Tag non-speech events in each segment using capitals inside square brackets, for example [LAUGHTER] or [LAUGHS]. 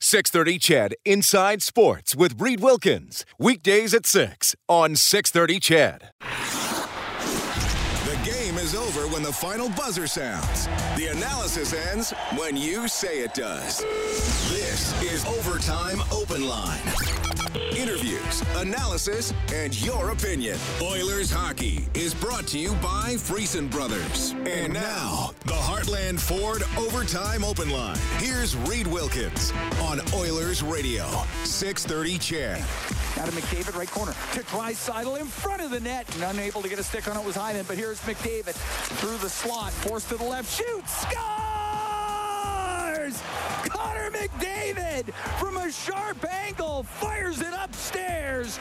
630 CHED Inside Sports with Reed Wilkins. Weekdays at 6 on 630 CHED. The game is over when the final buzzer sounds. The analysis ends when you say it does. This is Overtime Open Line. Interviews, analysis, and your opinion. Oilers hockey is brought to you by Friesen Brothers. And now, the Heartland Ford Overtime Open Line. Here's Reed Wilkins on Oilers Radio, 630 CHED. Adam McDavid, right corner. To Draisaitl in front of the net. And unable to get a stick on it was Hyman. But here's McDavid through the slot. Forced to the left. Shoots. Scores! McDavid from a sharp angle fires it upstairs.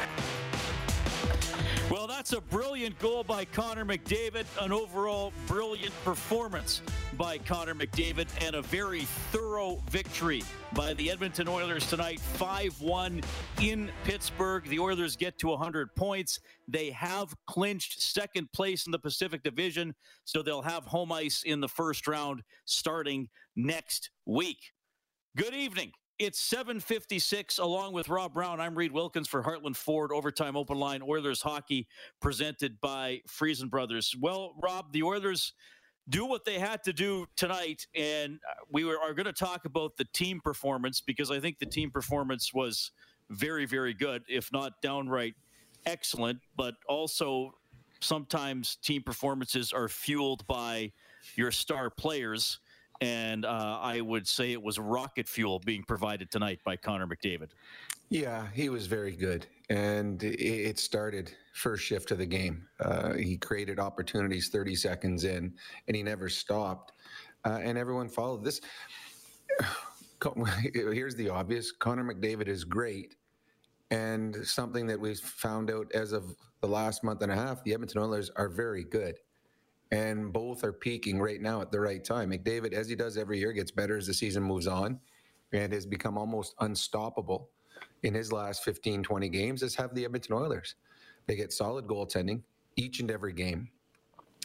Well, that's a brilliant goal by Connor McDavid, an overall brilliant performance by Connor McDavid, and a very thorough victory by the Edmonton Oilers tonight, 5 1 in Pittsburgh. The Oilers get to 100 points. They have clinched second place in the Pacific Division, so they'll have home ice in the first round starting next week. Good evening. It's 756 along with Rob Brown. I'm Reed Wilkins for Heartland Ford Overtime Open Line Oilers Hockey presented by Friesen Brothers. Well, Rob, the Oilers do what they had to do tonight, and uh, we were, are going to talk about the team performance because I think the team performance was very, very good, if not downright excellent, but also sometimes team performances are fueled by your star players and uh, I would say it was rocket fuel being provided tonight by Connor McDavid. Yeah, he was very good, and it started first shift of the game. Uh, he created opportunities 30 seconds in, and he never stopped, uh, and everyone followed this. [SIGHS] [LAUGHS] Here's the obvious: Connor McDavid is great, and something that we've found out as of the last month and a half, the Edmonton Oilers are very good and both are peaking right now at the right time. McDavid, as he does every year, gets better as the season moves on and has become almost unstoppable in his last 15, 20 games, as have the Edmonton Oilers. They get solid goaltending each and every game.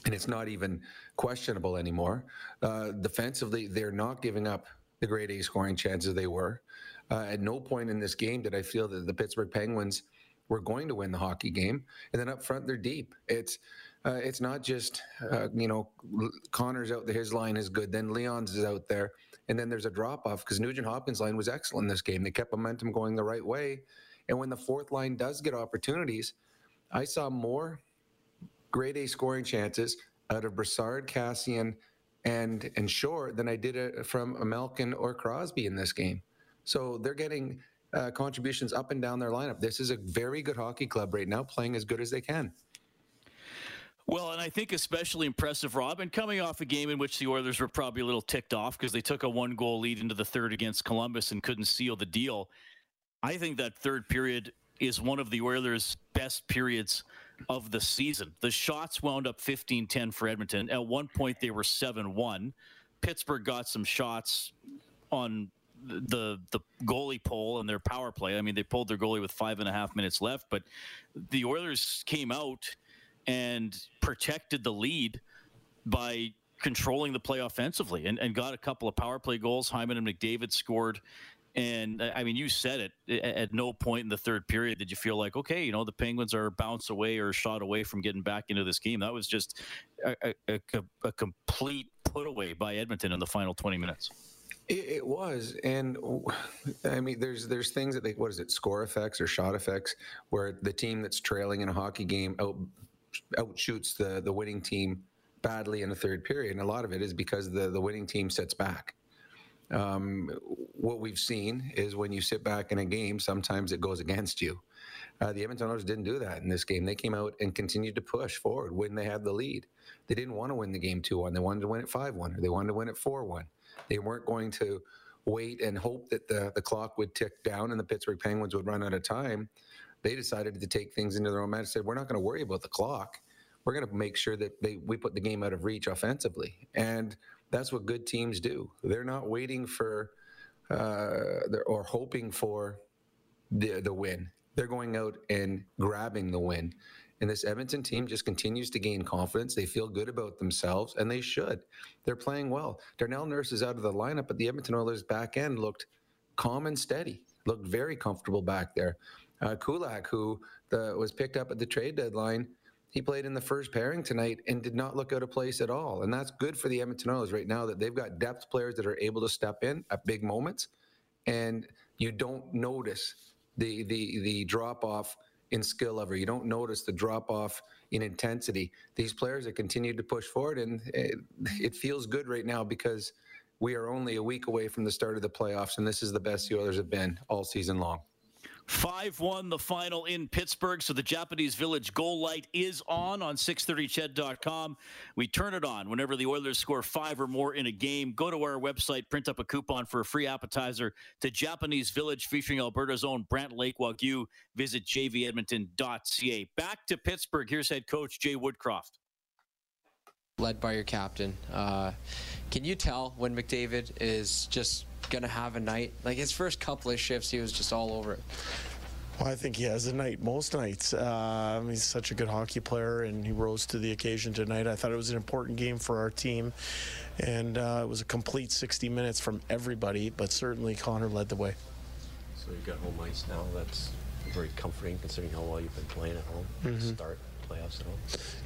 And it's not even questionable anymore. Uh, defensively, they're not giving up the grade A scoring chances they were. Uh, at no point in this game did I feel that the Pittsburgh Penguins were going to win the hockey game. And then up front, they're deep. It's uh, it's not just uh, you know Connor's out there, his line is good. Then Leon's is out there, and then there's a drop off because Nugent Hopkins' line was excellent this game. They kept momentum going the right way, and when the fourth line does get opportunities, I saw more grade A scoring chances out of Brassard, Kassian, and and Shore than I did uh, from Malkin or Crosby in this game. So they're getting uh, contributions up and down their lineup. This is a very good hockey club right now, playing as good as they can. Well, and I think especially impressive, Rob, and coming off a game in which the Oilers were probably a little ticked off because they took a one goal lead into the third against Columbus and couldn't seal the deal. I think that third period is one of the Oilers' best periods of the season. The shots wound up 15 10 for Edmonton. At one point, they were 7 1. Pittsburgh got some shots on the the goalie pole and their power play. I mean, they pulled their goalie with five and a half minutes left, but the Oilers came out and protected the lead by controlling the play offensively and, and got a couple of power play goals. Hyman and McDavid scored. And uh, I mean, you said it at no point in the third period did you feel like, okay, you know, the Penguins are bounce away or shot away from getting back into this game. That was just a, a, a, complete put away by Edmonton in the final 20 minutes. It, was, and I mean, there's there's things that they what is it, score effects or shot effects, where the team that's trailing in a hockey game out outshoots the the winning team badly in the third period, and a lot of it is because the the winning team sits back. Um, what we've seen is when you sit back in a game, sometimes it goes against you. Uh, the Edmonton Oilers didn't do that in this game. They came out and continued to push forward when they had the lead. They didn't want to win the game 2 1. They wanted to win it 5 1, or they wanted to win it 4 1. They weren't going to wait and hope that the, the clock would tick down and the Pittsburgh Penguins would run out of time, they decided to take things into their own hands. And said, "We're not going to worry about the clock. We're going to make sure that they we put the game out of reach offensively." And that's what good teams do. They're not waiting for uh, or hoping for the the win. They're going out and grabbing the win. And this Edmonton team just continues to gain confidence. They feel good about themselves, and they should. They're playing well. Darnell Nurse is out of the lineup, but the Edmonton Oilers back end looked calm and steady, looked very comfortable back there. Uh, Kulak, who the, was picked up at the trade deadline, he played in the first pairing tonight and did not look out of place at all. And that's good for the Edmonton Oilers right now that they've got depth players that are able to step in at big moments, and you don't notice the the the drop off in skill level. You don't notice the drop off in intensity. These players have continued to push forward, and it, it, feels good right now because we are only a week away from the start of the playoffs, and this is the best the Oilers have been all season long. 5 1 the final in Pittsburgh. So the Japanese Village goal light is on on 630ched.com. We turn it on whenever the Oilers score five or more in a game. Go to our website, print up a coupon for a free appetizer to Japanese Village featuring Alberta's own Brant Lake Wagyu. Visit jvedmonton.ca. Back to Pittsburgh. Here's head coach Jay Woodcroft. Led by your captain. Uh, can you tell when McDavid is just going to have a night. Like his first couple of shifts, he was just all over it. Well, I think he has a night most nights. Uh, he's such a good hockey player, and he rose to the occasion tonight. I thought it was an important game for our team, and uh, it was a complete 60 minutes from everybody, but certainly Connor led the way. So you've got home ice now. That's very comforting considering how well you've been playing at home. Mm-hmm. Start playoffs at home.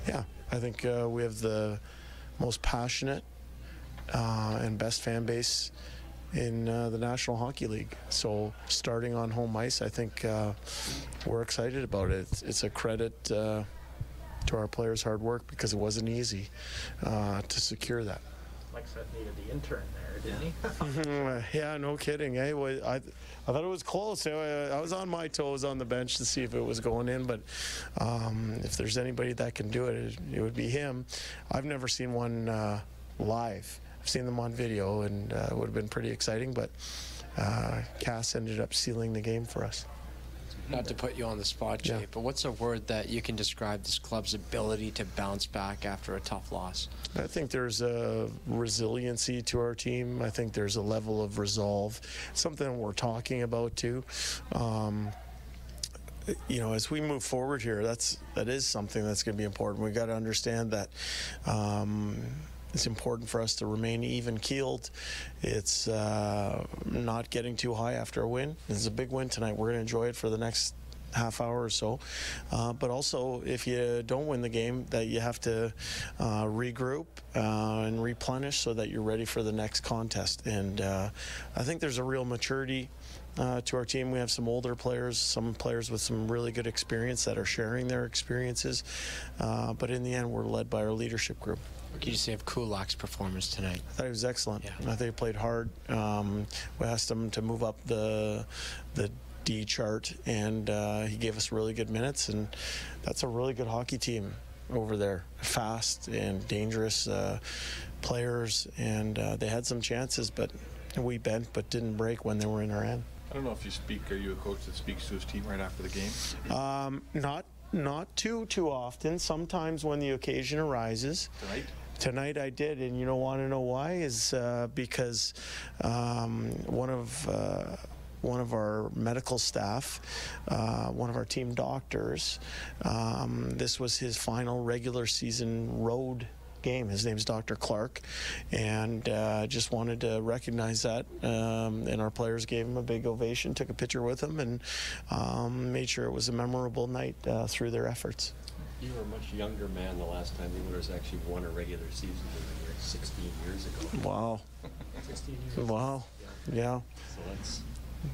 Yeah, I think uh, we have the most passionate uh, and best fan base in uh, the National Hockey League. So starting on home ice, I think uh, we're excited about it. It's, it's a credit uh, to our players' hard work because it wasn't easy uh, to secure that. Mike said needed the intern there, didn't he? [LAUGHS] [LAUGHS] yeah, no kidding. Hey, I, I thought it was close. I was on my toes on the bench to see if it was going in, but um, if there's anybody that can do it, it, would be him. I've never seen one uh, live. I've seen them on video, and uh, it would have been pretty exciting. But uh, Cass ended up sealing the game for us. Not to put you on the spot, Jay, yeah. but what's a word that you can describe this club's ability to bounce back after a tough loss? I think there's a resiliency to our team. I think there's a level of resolve, something we're talking about too. Um, you know, as we move forward here, that's that is something that's going to be important. We got to understand that. Um, it's important for us to remain even keeled. It's uh, not getting too high after a win. It's a big win tonight. We're going to enjoy it for the next half hour or so. Uh, but also, if you don't win the game, that you have to uh, regroup uh, and replenish so that you're ready for the next contest. And uh, I think there's a real maturity. Uh, to our team, we have some older players, some players with some really good experience that are sharing their experiences. Uh, but in the end, we're led by our leadership group. What can you say of Kulak's performance tonight? I thought he was excellent. Yeah. I think he played hard. Um, we asked him to move up the the D chart, and uh, he gave us really good minutes. And that's a really good hockey team over there. Fast and dangerous uh, players, and uh, they had some chances, but we bent but didn't break when they were in our end. I don't know if you speak. Are you a coach that speaks to his team right after the game? Um, not not too too often. Sometimes when the occasion arises. Tonight. Tonight I did, and you don't want to know why? Is uh, because um, one of uh, one of our medical staff, uh, one of our team doctors. Um, this was his final regular season road game. His name's Dr. Clark, and uh, just wanted to recognize that. Um, and our players gave him a big ovation, took a picture with him, and um, made sure it was a memorable night uh, through their efforts. You were a much younger man the last time the Oilers actually won a regular season than 16 years ago. [LAUGHS] Wow. 16 years. Wow. Yeah. yeah. So that's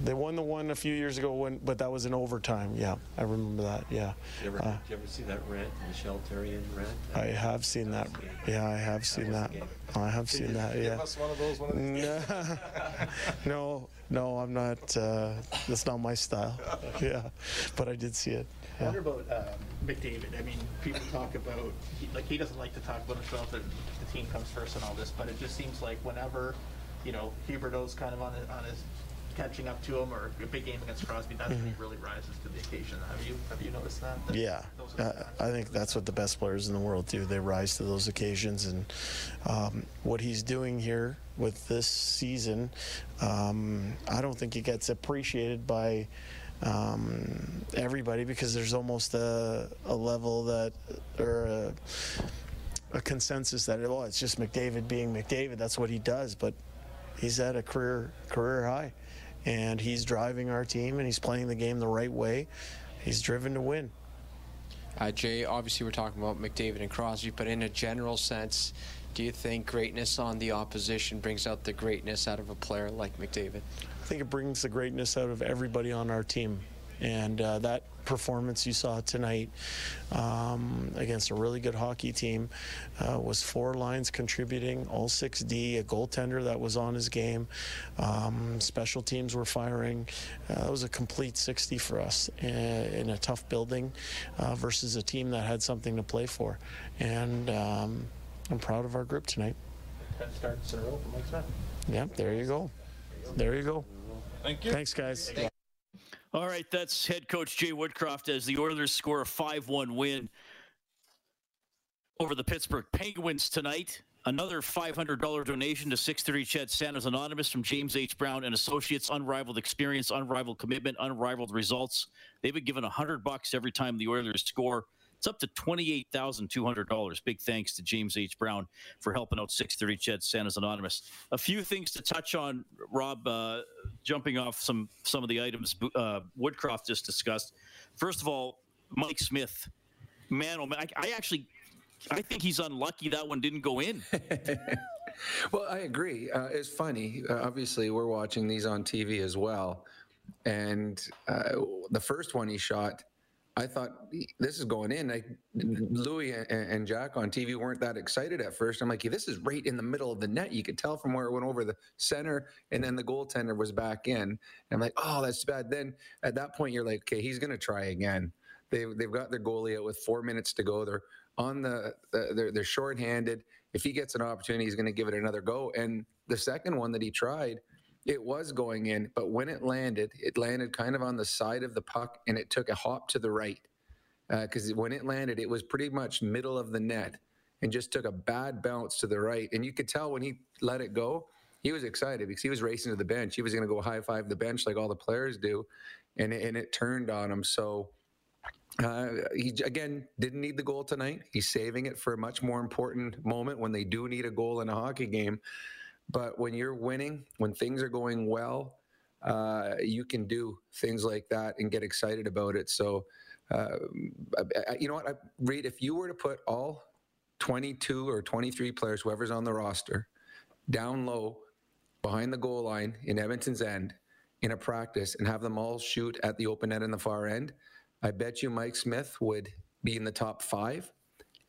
they won the one a few years ago, when, but that was in overtime. Yeah, I remember that. Yeah. Did you ever, uh, you ever see that rant, Michel Therrien rant? I have seen that. Yeah, I have seen that. I have seen that. Yeah. Give us one of those. One of these [LAUGHS] no, no, I'm not. Uh, that's not my style. [LAUGHS] Yeah, but I did see it. I wonder about um, McDavid. I mean, people talk about he, like he doesn't like to talk about himself and the team comes first and all this, but it just seems like whenever you know, Huberdeau's kind of on his, on his catching up to him, or a big game against Crosby, that's when he really rises to the occasion. Have you have you noticed that? That Yeah, those are the uh. I think that's what the best players in the world do. They rise to those occasions, and um, what he's doing here with this season, um, I don't think it gets appreciated by um, everybody because there's almost a, a level that or a, a consensus that oh it's just McDavid being McDavid. That's what he does, but he's at a career career high, and he's driving our team and he's playing the game the right way. He's driven to win. Uh, Jay, obviously we're talking about McDavid and Crosby, but in a general sense, do you think greatness on the opposition brings out the greatness out of a player like McDavid? I think it brings the greatness out of everybody on our team. And uh, that performance you saw tonight um, against a really good hockey team uh, was four lines contributing, all 6D, a goaltender that was on his game. Um, special teams were firing. Uh, it was a complete 60 for us uh, in a tough building uh, versus a team that had something to play for. And um, I'm proud of our group tonight. Ten starts in a row for Mike Smith. Yeah, there you go. There you go. Thank you. Thanks, guys. All right, that's head coach Jay Woodcroft as the Oilers score a 5 1 win over the Pittsburgh Penguins tonight. Another $500 donation to 630 Ched Santa's Anonymous from James H. Brown and Associates. Unrivaled experience, unrivaled commitment, unrivaled results. They've been given 100 bucks every time the Oilers score. It's up to $28,200. Big thanks to James H. Brown for helping out 630 Ched Santa's Anonymous. A few things to touch on, Rob, uh, jumping off some, some of the items uh, Woodcroft just discussed. First of all, Mike Smith. Man, oh man, I, I actually I think he's unlucky that one didn't go in. [LAUGHS] Well, I agree. Uh, it's funny. Uh, obviously, we're watching these on TV as well. And uh, the first one he shot, I thought this is going in. Louis and, and Jack on TV weren't that excited at first. I'm like, this is right in the middle of the net. You could tell from where it went over the center, and then the goaltender was back in. And I'm like, oh, that's bad. Then at that point, you're like, okay, he's going to try again. They, they've got their goalie out with four minutes to go. They're on the, the they're, they're shorthanded. If he gets an opportunity, he's going to give it another go. And the second one that he tried, it was going in, but when it landed, it landed kind of on the side of the puck and it took a hop to the right. Because when it landed, it was pretty much middle of the net and just took a bad bounce to the right. And you could tell when he let it go, he was excited because he was racing to the bench. He was going to go high five the bench like all the players do. And, and it turned on him. So uh, he again didn't need the goal tonight. He's saving it for a much more important moment when they do need a goal in a hockey game. But when you're winning, when things are going well, uh, you can do things like that and get excited about it. So, uh, I, I- you know what, I, Reed, if you were to put all 22 or 23 players, whoever's on the roster, down low behind the goal line in Edmonton's end in a practice and have them all shoot at the open end in the far end, I bet you Mike Smith would be in the top five.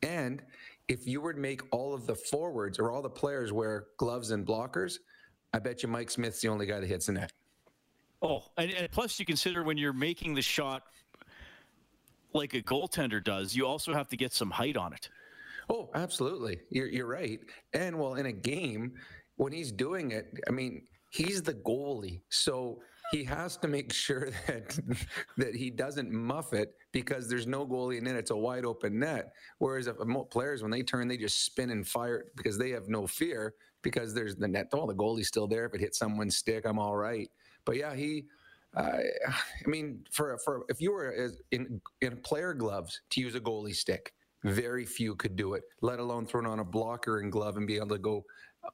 And if you were to make all of the forwards or all the players wear gloves and blockers, I bet you Mike Smith's the only guy that hits the net. Oh, and, and plus you consider when you're making the shot like a goaltender does, you also have to get some height on it. Oh, absolutely. You're, you're right. And well, in a game, when he's doing it, I mean, he's the goalie. So he has to make sure [LAUGHS] that that he doesn't muff it because there's no goalie in it. it's a wide open net. Whereas if players, when they turn, they just spin and fire because they have no fear because there's the net. Oh, the goalie's still there. If it hits someone's stick, I'm all right. But yeah, he. I mean, for for if you were in in player gloves to use a goalie stick, very few could do it. Let alone throwing on a blocker and glove and be able to go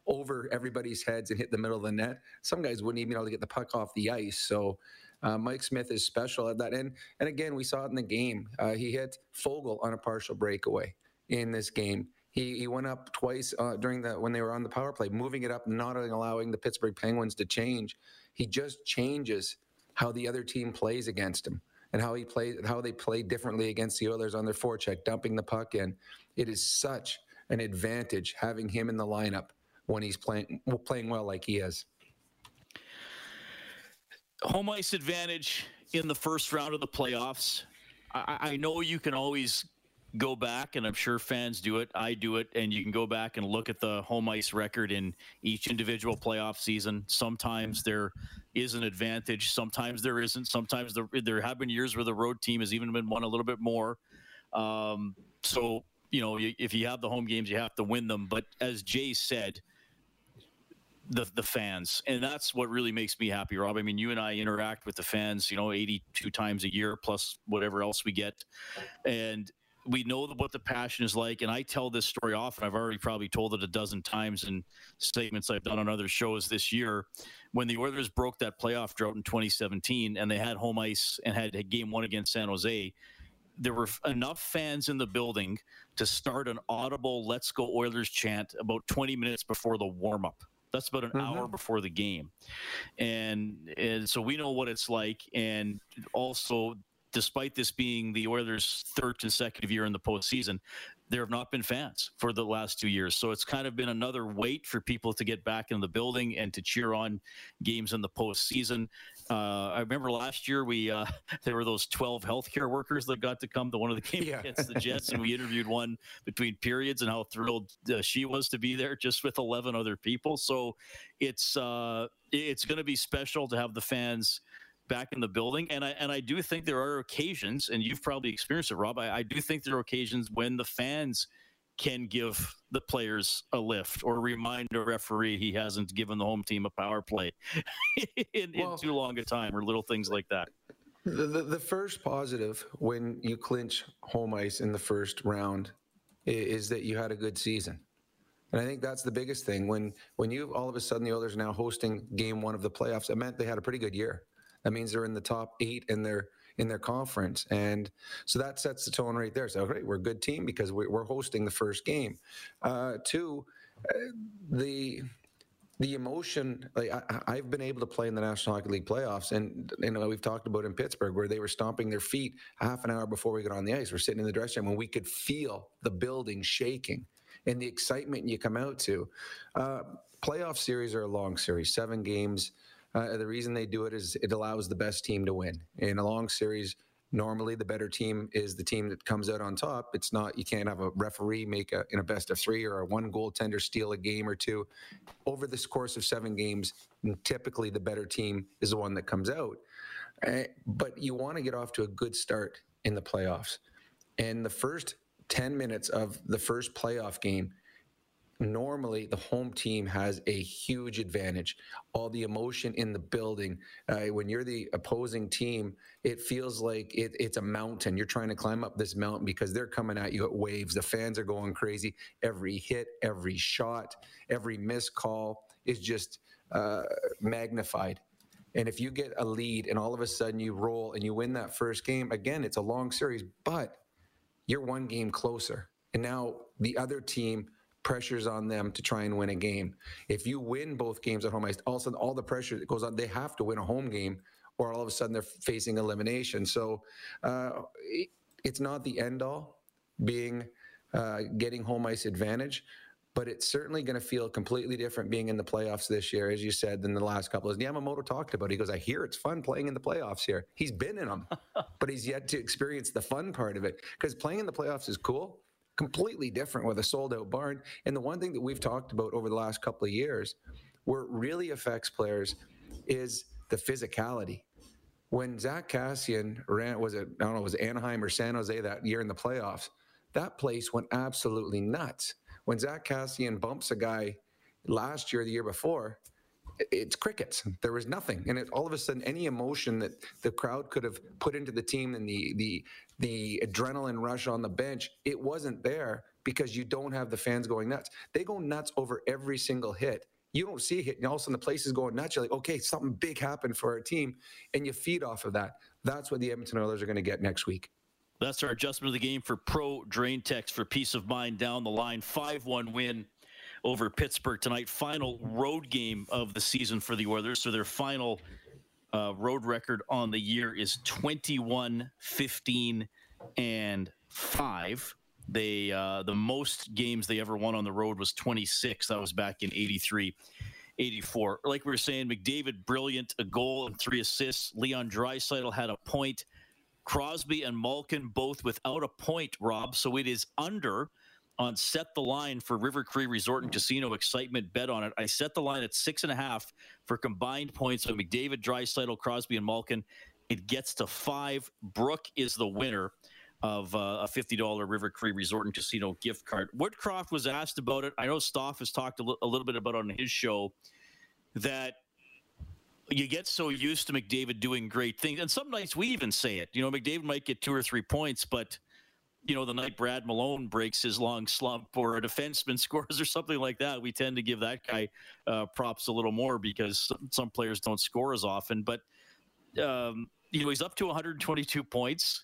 over everybody's heads and hit the middle of the net. Some guys wouldn't even be able to get the puck off the ice. So uh, Mike Smith is special at that. And and again, we saw it in the game. Uh, he hit Foegele on a partial breakaway in this game. He, he went up twice uh, during the when they were on the power play, moving it up, not allowing the Pittsburgh Penguins to change. He just changes how the other team plays against him and how he plays how they play differently against the Oilers on their forecheck, dumping the puck in. It is such an advantage having him in the lineup when he's playing playing well like he is. Home ice advantage in the first round of the playoffs. I, I know you can always go back, and I'm sure fans do it. I do it, and you can go back and look at the home ice record in each individual playoff season. Sometimes there is an advantage, sometimes there isn't. Sometimes there, there have been years where the road team has even been won a little bit more. Um, so you know, if you have the home games, you have to win them. But as Jay said, the the fans, and that's what really makes me happy, Rob. I mean, you and I interact with the fans, you know, 82 times a year plus whatever else we get, and we know what the passion is like. And I tell this story often. I've already probably told it a dozen times in statements I've done on other shows this year. When the Oilers broke that playoff drought in 2017, and they had home ice and had, had game one against San Jose there were enough fans in the building to start an audible "Let's Go Oilers" chant about 20 minutes before the warm up. That's about an mm-hmm. hour before the game, and and so we know what it's like. And also, despite this being the Oilers' third consecutive year in the postseason, there have not been fans for the last two years. So it's kind of been another wait for people to get back in the building and to cheer on games in the postseason. Uh, I remember last year we uh, [LAUGHS] there were those 12 healthcare workers that got to come to one of the [LAUGHS] games yeah. against the Jets, and we [LAUGHS] interviewed one between periods and how thrilled uh, she was to be there just with 11 other people. So it's uh, it's going to be special to have the fans back in the building. And I and I do think there are occasions, and you've probably experienced it, Rob. I, I do think there are occasions when the fans can give the players a lift or remind a referee he hasn't given the home team a power play [LAUGHS] in, well, in too long a time or little things like that. The, the, the, first positive when you clinch home ice in the first round is that you had a good season. And I think that's the biggest thing. When when you all of a sudden the Oilers are now hosting game one of the playoffs, it meant they had a pretty good year. That means they're in the top eight in their in their conference, and so that sets the tone right there. So, great, we're a good team because we're hosting the first game. Uh, two, uh, the the emotion like I, have been able to play in the national hockey league playoffs and you know we've talked about in pittsburgh where they were stomping their feet half an hour before we got on the ice we're sitting in the dressing room and we could feel the building shaking and the excitement you come out to uh, playoff series are a long series seven games uh, the reason they do it is it allows the best team to win. In a long series, normally the better team is the team that comes out on top. It's not you can't have a referee make a in a best of three or a one goaltender steal a game or two. Over this course of seven games, typically the better team is the one that comes out. Uh, but you want to get off to a good start in the playoffs. And the first 10 minutes of the first playoff game normally the home team has a huge advantage. All the emotion in the building. Uh, when you're the opposing team, it feels like it, it's a mountain. You're trying to climb up this mountain because they're coming at you at waves. The fans are going crazy. Every hit, every shot, every missed call is just uh, magnified. And if you get a lead and all of a sudden you roll and you win that first game, again, it's a long series, but you're one game closer. And now the other team pressures on them to try and win a game. If you win both games at home, ice, all of a sudden all the pressure that goes on, they have to win a home game, or all of a sudden they're facing elimination. So uh, it's not the end all being uh, getting home ice advantage. But it's certainly going to feel completely different being in the playoffs this year, as you said, than the last couple. As Yamamoto talked about, he goes, "I hear it's fun playing in the playoffs here." He's been in them, [LAUGHS] but he's yet to experience the fun part of it. Because playing in the playoffs is cool, completely different with a sold out barn. And the one thing that we've talked about over the last couple of years where it really affects players is the physicality. When Zack Kassian ran, was it, I don't know, was Anaheim or San Jose that year in the playoffs, that place went absolutely nuts. When Zack Kassian bumps a guy last year, the year before, it's crickets. There was nothing, and it, all of a sudden, any emotion that the crowd could have put into the team and the the the adrenaline rush on the bench, it wasn't there because you don't have the fans going nuts. They go nuts over every single hit. You don't see a hit, and all of a sudden the place is going nuts. You're like, okay, something big happened for our team, and you feed off of that. That's what the Edmonton Oilers are going to get next week. That's our adjustment of the game for Pro Drain Text for peace of mind down the line. 5 1 win over Pittsburgh tonight. Final road game of the season for the Oilers. So their final uh, road record on the year is 21, 15, and 5. They uh, the most games they ever won on the road was 26. That was back in 83. 84. Like we were saying, McDavid, brilliant, a goal and three assists. Leon Draisaitl had a point. Crosby and Malkin both without a point, Rob. So it is under on set the line for River Cree Resort and Casino excitement bet on it. I set the line at six and a half for combined points of McDavid, Draisaitl, Crosby, and Malkin. It gets to five. Brook is the winner of uh, a $50 River Cree Resort and Casino gift card. Woodcroft was asked about it. I know Stoff has talked a, l- a little bit about on his show that you get so used to McDavid doing great things. And some nights we even say it. You know, McDavid might get two or three points, but you know, the night Brad Malone breaks his long slump or a defenseman [LAUGHS] scores or something like that, we tend to give that guy uh, props a little more because some players don't score as often. But, um, you know, he's up to 122 points.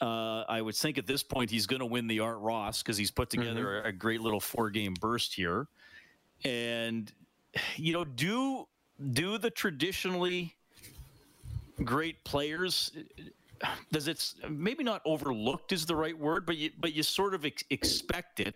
Uh, I would think at this point he's going to win the Art Ross because he's put together mm-hmm. a, a great little four game burst here. And, you know, do do the traditionally great players does it maybe not overlooked is the right word, but you but you sort of ex- expect it,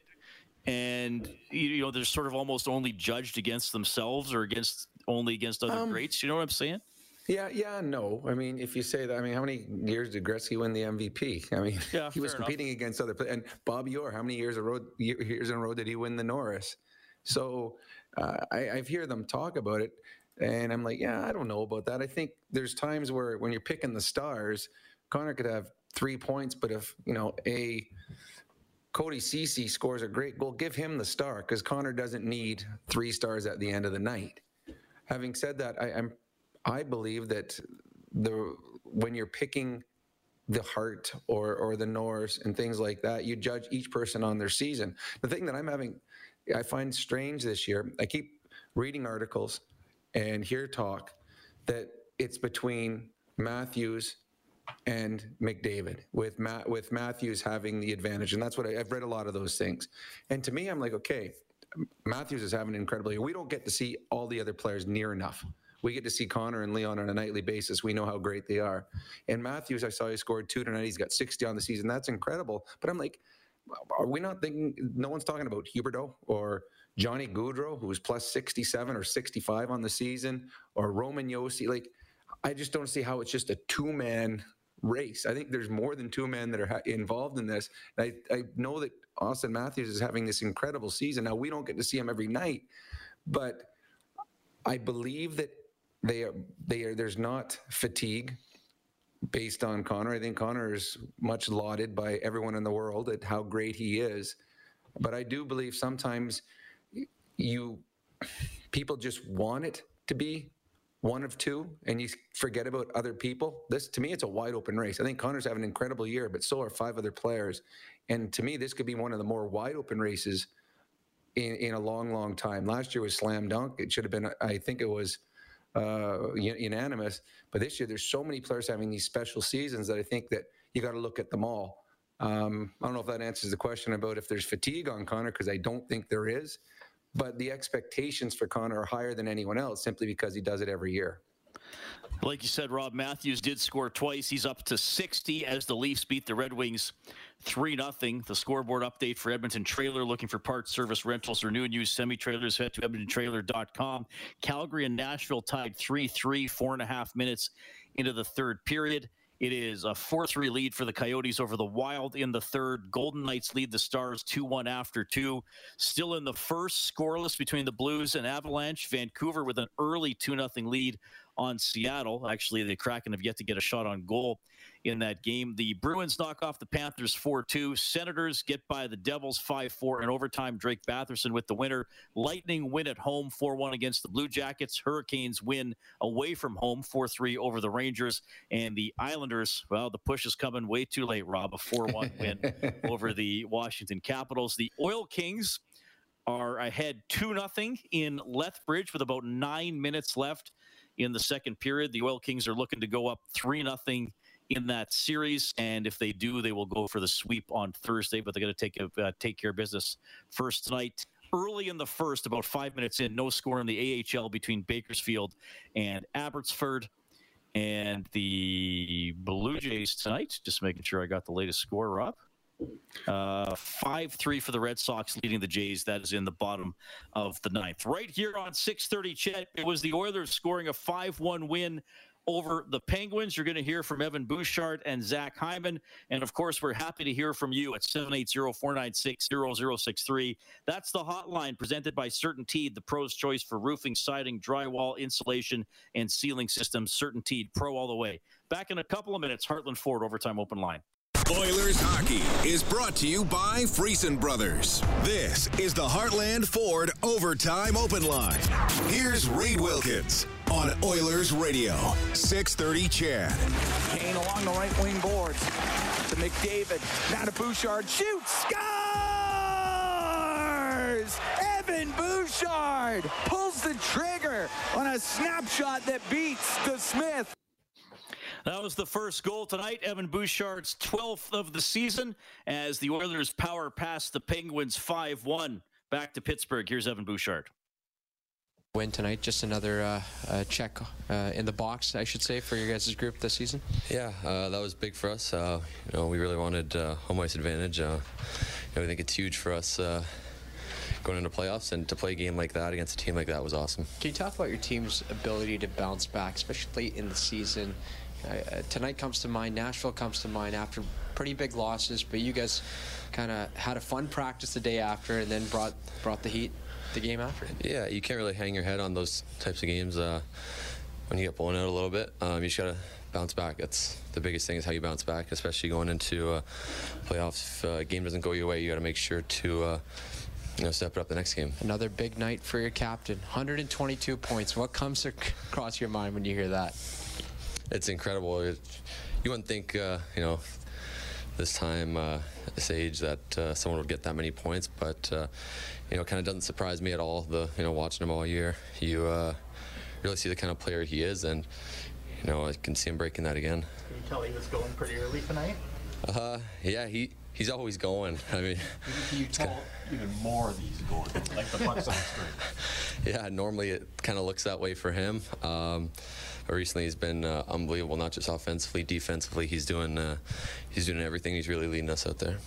and you know they're sort of almost only judged against themselves or against only against other um, greats. You know what I'm saying? Yeah, yeah, no. I mean, if you say that, I mean, how many years did Gretzky win the MVP? I mean, yeah, [LAUGHS] he was competing enough. against other players. And Bob Orr, how many years a road years in a row did he win the Norris? So uh, I, I hear them talk about it, and I'm like, yeah, I don't know about that. I think there's times where when you're picking the stars, Connor could have three points, but if you know a Cody Ceci scores a great goal, give him the star because Connor doesn't need three stars at the end of the night. Having said that, I, I'm I believe that the when you're picking the Hart or or the Norris and things like that, you judge each person on their season. The thing that I'm having, I find strange this year. I keep reading articles and hear talk that it's between Matthews and McDavid with Matt with Matthews having the advantage, and that's what I, have read a lot of those things. And to me, I'm like, okay, Matthews is having an incredible year. We don't get to see all the other players near enough. We get to see Connor and Leon on a nightly basis. We know how great they are. And Matthews, I saw he scored two tonight. He's got 60 on the season. That's incredible. But I'm like, are we not thinking? No one's talking about Huberdeau or Johnny Gaudreau, who was plus 67 or 65 on the season, or Roman Josi. Like, I just don't see how it's just a two man race. I think there's more than two men that are ha- involved in this. I, I know that Auston Matthews is having this incredible season. Now we don't get to see him every night, but I believe that they are they are there's not fatigue based on Connor. I think Connor is much lauded by everyone in the world at how great he is. But I do believe sometimes you people just want it to be one of two and you forget about other people, this to me it's a wide open race. I think Connor's having an incredible year, but so are five other players. And to me, this could be one of the more wide open races in, in a long, long time. Last year was slam dunk. It should have been, I think it was uh, unanimous. But this year, there's so many players having these special seasons that I think that you got to look at them all. Um, I don't know if that answers the question about if there's fatigue on Connor, because I don't think there is but the expectations for Connor are higher than anyone else simply because he does it every year. Like you said, Rob Matthews did score twice. He's up to 60 as the Leafs beat the Red Wings 3 0. The scoreboard update for Edmonton Trailer looking for parts, service, rentals, or new and used semi trailers. Head to EdmontonTrailer.com. Calgary and Nashville tied 3 3, four and a half minutes into the third period. It is a 4 3 lead for the Coyotes over the Wild in the third. Golden Knights lead the Stars 2 1 after two. Still in the first, scoreless between the Blues and Avalanche. Vancouver with an early 2 0 lead on Seattle. Actually, the Kraken have yet to get a shot on goal in that game. The Bruins knock off the Panthers 4 2. Senators get by the Devils 5 4 in overtime. Drake Batherson with the winner. Lightning win at home 4 1 against the Blue Jackets. Hurricanes win away from home 4 3 over the Rangers. And the Islanders, well, the push is coming way too late, Rob. A 4 1 [LAUGHS] win over the Washington Capitals. The Oil Kings are ahead 2 0 in Lethbridge with about nine minutes left in the second period. The Oil Kings are looking to go up 3 0 in that series. And if they do, they will go for the sweep on Thursday, but they're going to take, a, uh, take care of business first tonight. Early in the first, about five minutes in, no score in the AHL between Bakersfield and Abbotsford. And the Blue Jays tonight, just making sure I got the latest score, Rob. Uh, 5 3 for the Red Sox, leading the Jays. That is in the bottom of the ninth. Right here on 630 CHED, it was the Oilers scoring a 5 1 win over the Penguins. You're going to hear from Evan Bouchard and Zach Hyman. And of course, we're happy to hear from you at 780 496 0063. That's the hotline presented by CertainTeed, the pro's choice for roofing, siding, drywall, insulation, and ceiling systems. CertainTeed, pro all the way. Back in a couple of minutes, Heartland Ford Overtime Open Line. Oilers hockey is brought to you by Friesen Brothers. This is the Heartland Ford Overtime Open Line. Here's Reed Wilkins on Oilers Radio, 630 CHED. Kane along the right wing boards to McDavid. Now to Bouchard. Shoots. Scores! Evan Bouchard pulls the trigger on a snapshot that beats DeSmith. That was the first goal tonight. Evan Bouchard's 12th of the season as the Oilers power past the Penguins 5 1. Back to Pittsburgh. Here's Evan Bouchard. Win tonight, just another uh, uh, check uh, in the box, I should say, for your guys' group this season. Yeah, uh, that was big for us. Uh, you know, we really wanted uh, home ice advantage. you know, I think it's huge for us going into playoffs and to play a game like that against a team like that was awesome. Can you talk about your team's ability to bounce back, especially late in the season? Uh, tonight comes to mind. Nashville comes to mind after pretty big losses, but you guys kind of had a fun practice the day after, and then brought brought the heat the game after. Yeah, you can't really hang your head on those types of games uh, when you get blown out a little bit. Um, you just gotta bounce back. That's the biggest thing is how you bounce back, especially going into uh, playoffs. If a game doesn't go your way, you got to make sure to. Uh, you know, step it up the next game. Another big night for your captain. 122 points. What comes across your mind when you hear that? It's incredible. It, you wouldn't think, uh, you know, this time, uh, this age, that uh, someone would get that many points, but uh, you know, kind of doesn't surprise me at all. The you know, watching him all year, you uh, really see the kind of player he is, and you know, I can see him breaking that again. Can you tell he was going pretty early tonight? Uh, yeah, he he's always going. I mean, can you tell even more of these going, like the pucks on the screen? [LAUGHS] [LAUGHS] Yeah, normally it kind of looks that way for him. Um, but recently he's been uh, unbelievable, not just offensively, defensively. He's doing uh, he's doing everything. He's really leading us out there.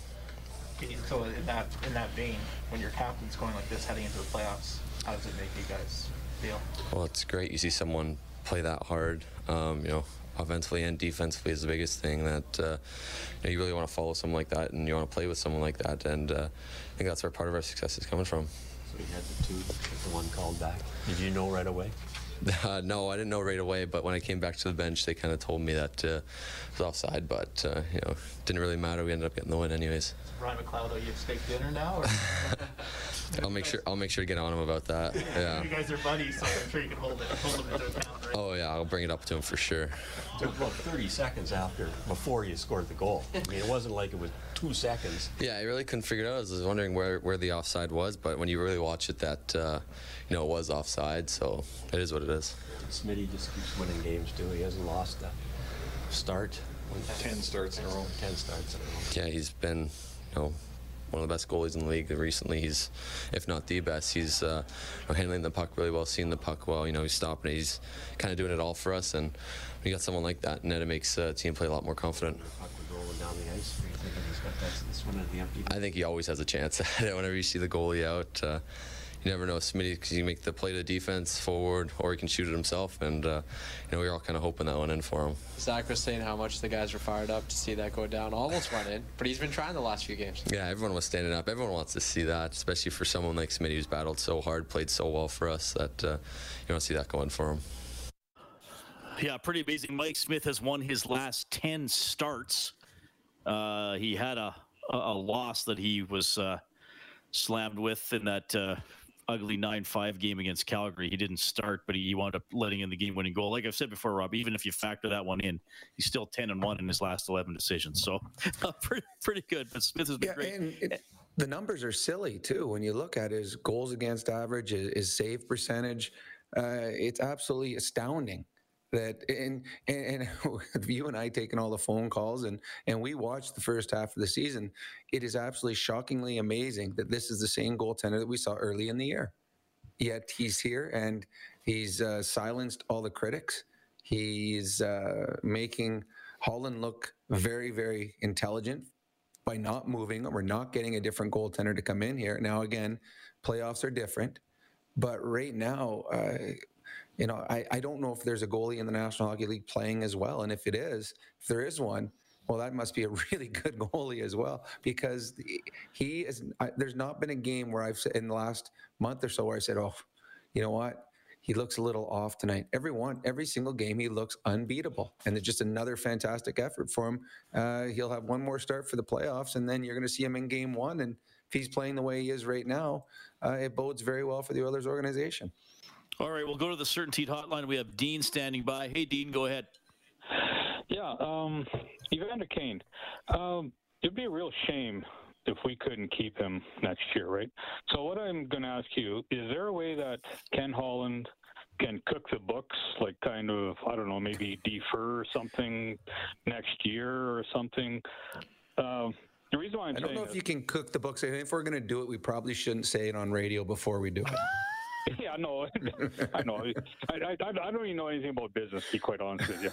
So in that in that vein, when your captain's going like this heading into the playoffs, how does it make you guys feel? Well, it's great. You see someone play that hard. Um, you know, offensively and defensively is the biggest thing that uh, you, know, you really want to follow someone like that and you want to play with someone like that. And uh, I think that's where part of our success is coming from. So you had the two, the one called back. Did you know right away? [LAUGHS] Uh, no, I didn't know right away, but when I came back to the bench, they kind of told me that uh, it was offside, but uh, you know, didn't really matter. We ended up getting the win anyways. Ryan McLeod, are you have steak dinner now? [LAUGHS] I'll make sure. I'll make sure to get on him about that. [LAUGHS] Yeah. You guys are buddies, so I'm sure you can hold it. Hold him into account, right? Oh yeah, I'll bring it up to him for sure. It took about 30 seconds after before you scored the goal. I mean, it wasn't like it was two seconds. Yeah, I really couldn't figure it out. I was wondering where where the offside was, but when you really watch it, that uh, you know it was offside. So it is what it is. Smitty just keeps winning games too. He hasn't lost a start. Ten starts in a row. Ten starts in a row. Yeah, he's been, you know, one of the best goalies in the league recently. He's, if not the best, he's uh, handling the puck really well, seeing the puck well. You know, he's stopping it. He's kind of doing it all for us. And we got someone like that, and then it makes uh, team play a lot more confident. I think he always has a chance [LAUGHS] at it whenever you see the goalie out. Uh, you never know. Smitty because you make the play to defense forward or he can shoot it himself. And uh, you know we were all kind of hoping that one in for him. Zach was saying how much the guys were fired up to see that go down. Almost went in but he's been trying the last few games. Yeah everyone was standing up. Everyone wants to see that especially for someone like Smitty who's battled so hard played so well for us that uh, you want to see that going for him. Yeah pretty amazing. Mike Smith has won his last 10 starts uh, he had a, a loss that he was uh, slammed with in that uh, ugly 9-5 game against Calgary. He didn't start, but he wound up letting in the game-winning goal. Like I've said before, Rob, even if you factor that one in, he's still 10 and 1 in his last 11 decisions. So [LAUGHS] pretty, pretty good. But Smith has been yeah, great. The numbers are silly too. When you look at his goals against average, his, his save percentage, uh, it's absolutely astounding that and, and and [LAUGHS] you and I taking all the phone calls and and we watched the first half of the season. It is absolutely shockingly amazing that this is the same goaltender that we saw early in the year. Yet he's here and he's uh, silenced all the critics. He's uh, making Holland look very very intelligent by not moving or not getting a different goaltender to come in here. Now again, playoffs are different, but right now. Uh, you know, I, I don't know if there's a goalie in the National Hockey League playing as well. And if it is, if there is one, well, that must be a [LAUGHS] really good goalie as well because he is. I, there's not been a game where I've in the last month or so where I said, "Oh, you know what? He looks a little off tonight." Every one, every single game, he looks unbeatable, and it's just another fantastic effort for him. Uh, he'll have one more start for the playoffs, and then you're going to see him in Game One. And if he's playing the way he is right now, uh, it bodes very well for the Oilers organization. All right, we'll go to the CertainTeed hotline. We have Dean standing by. Hey, Dean, go ahead. Yeah, um, Evander Kane. Um, it'd be a real shame if we couldn't keep him next year, right? So what I'm going to ask you is there a way that Ken Holland can cook the books, like kind of I don't know, maybe defer something next year or something? Um, the reason why I'm saying. I don't know if you can cook the books. If we're going to do it, we probably shouldn't say it on radio before we do it. [LAUGHS] Yeah, no, [LAUGHS] I know. I, I, I don't even know anything about business, to be quite honest with you.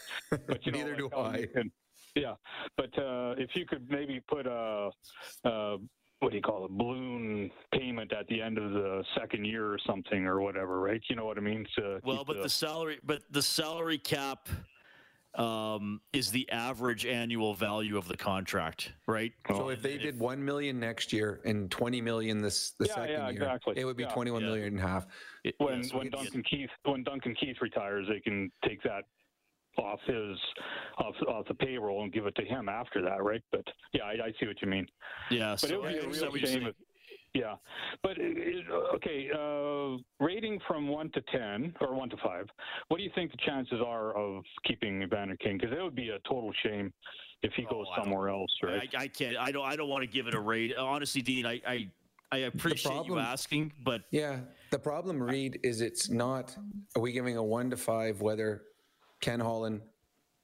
But you know, Neither do like, I. um, yeah, but uh, if you could maybe put a, uh, what do you call it, balloon payment at the end of the second year or something or whatever, right? You know what I mean? To Well, keep but the salary, but the salary cap um, is the average annual value of the contract, right? So if they did one million next year and twenty million this the Yeah, second yeah, year, exactly. it would be Yeah. twenty-one Yeah. million and a half. when so when it's- Duncan Keith when Duncan Keith retires, they can take that off his off off the payroll and give it to him after that, right? But yeah, I, I see what you mean. Yeah, but so it would be I a understand real shame. If, yeah, but it, it- okay, uh, rating from one to ten or one to five. What do you think the chances are of keeping Evander Kane? Because it would be a total shame if he goes somewhere else, right? I, I can't. I don't. I don't want to give it a rate. Honestly, Dean, I I, I appreciate you asking, but Yeah, the problem, Reed, is it's not. Are we giving a one to five whether Ken Holland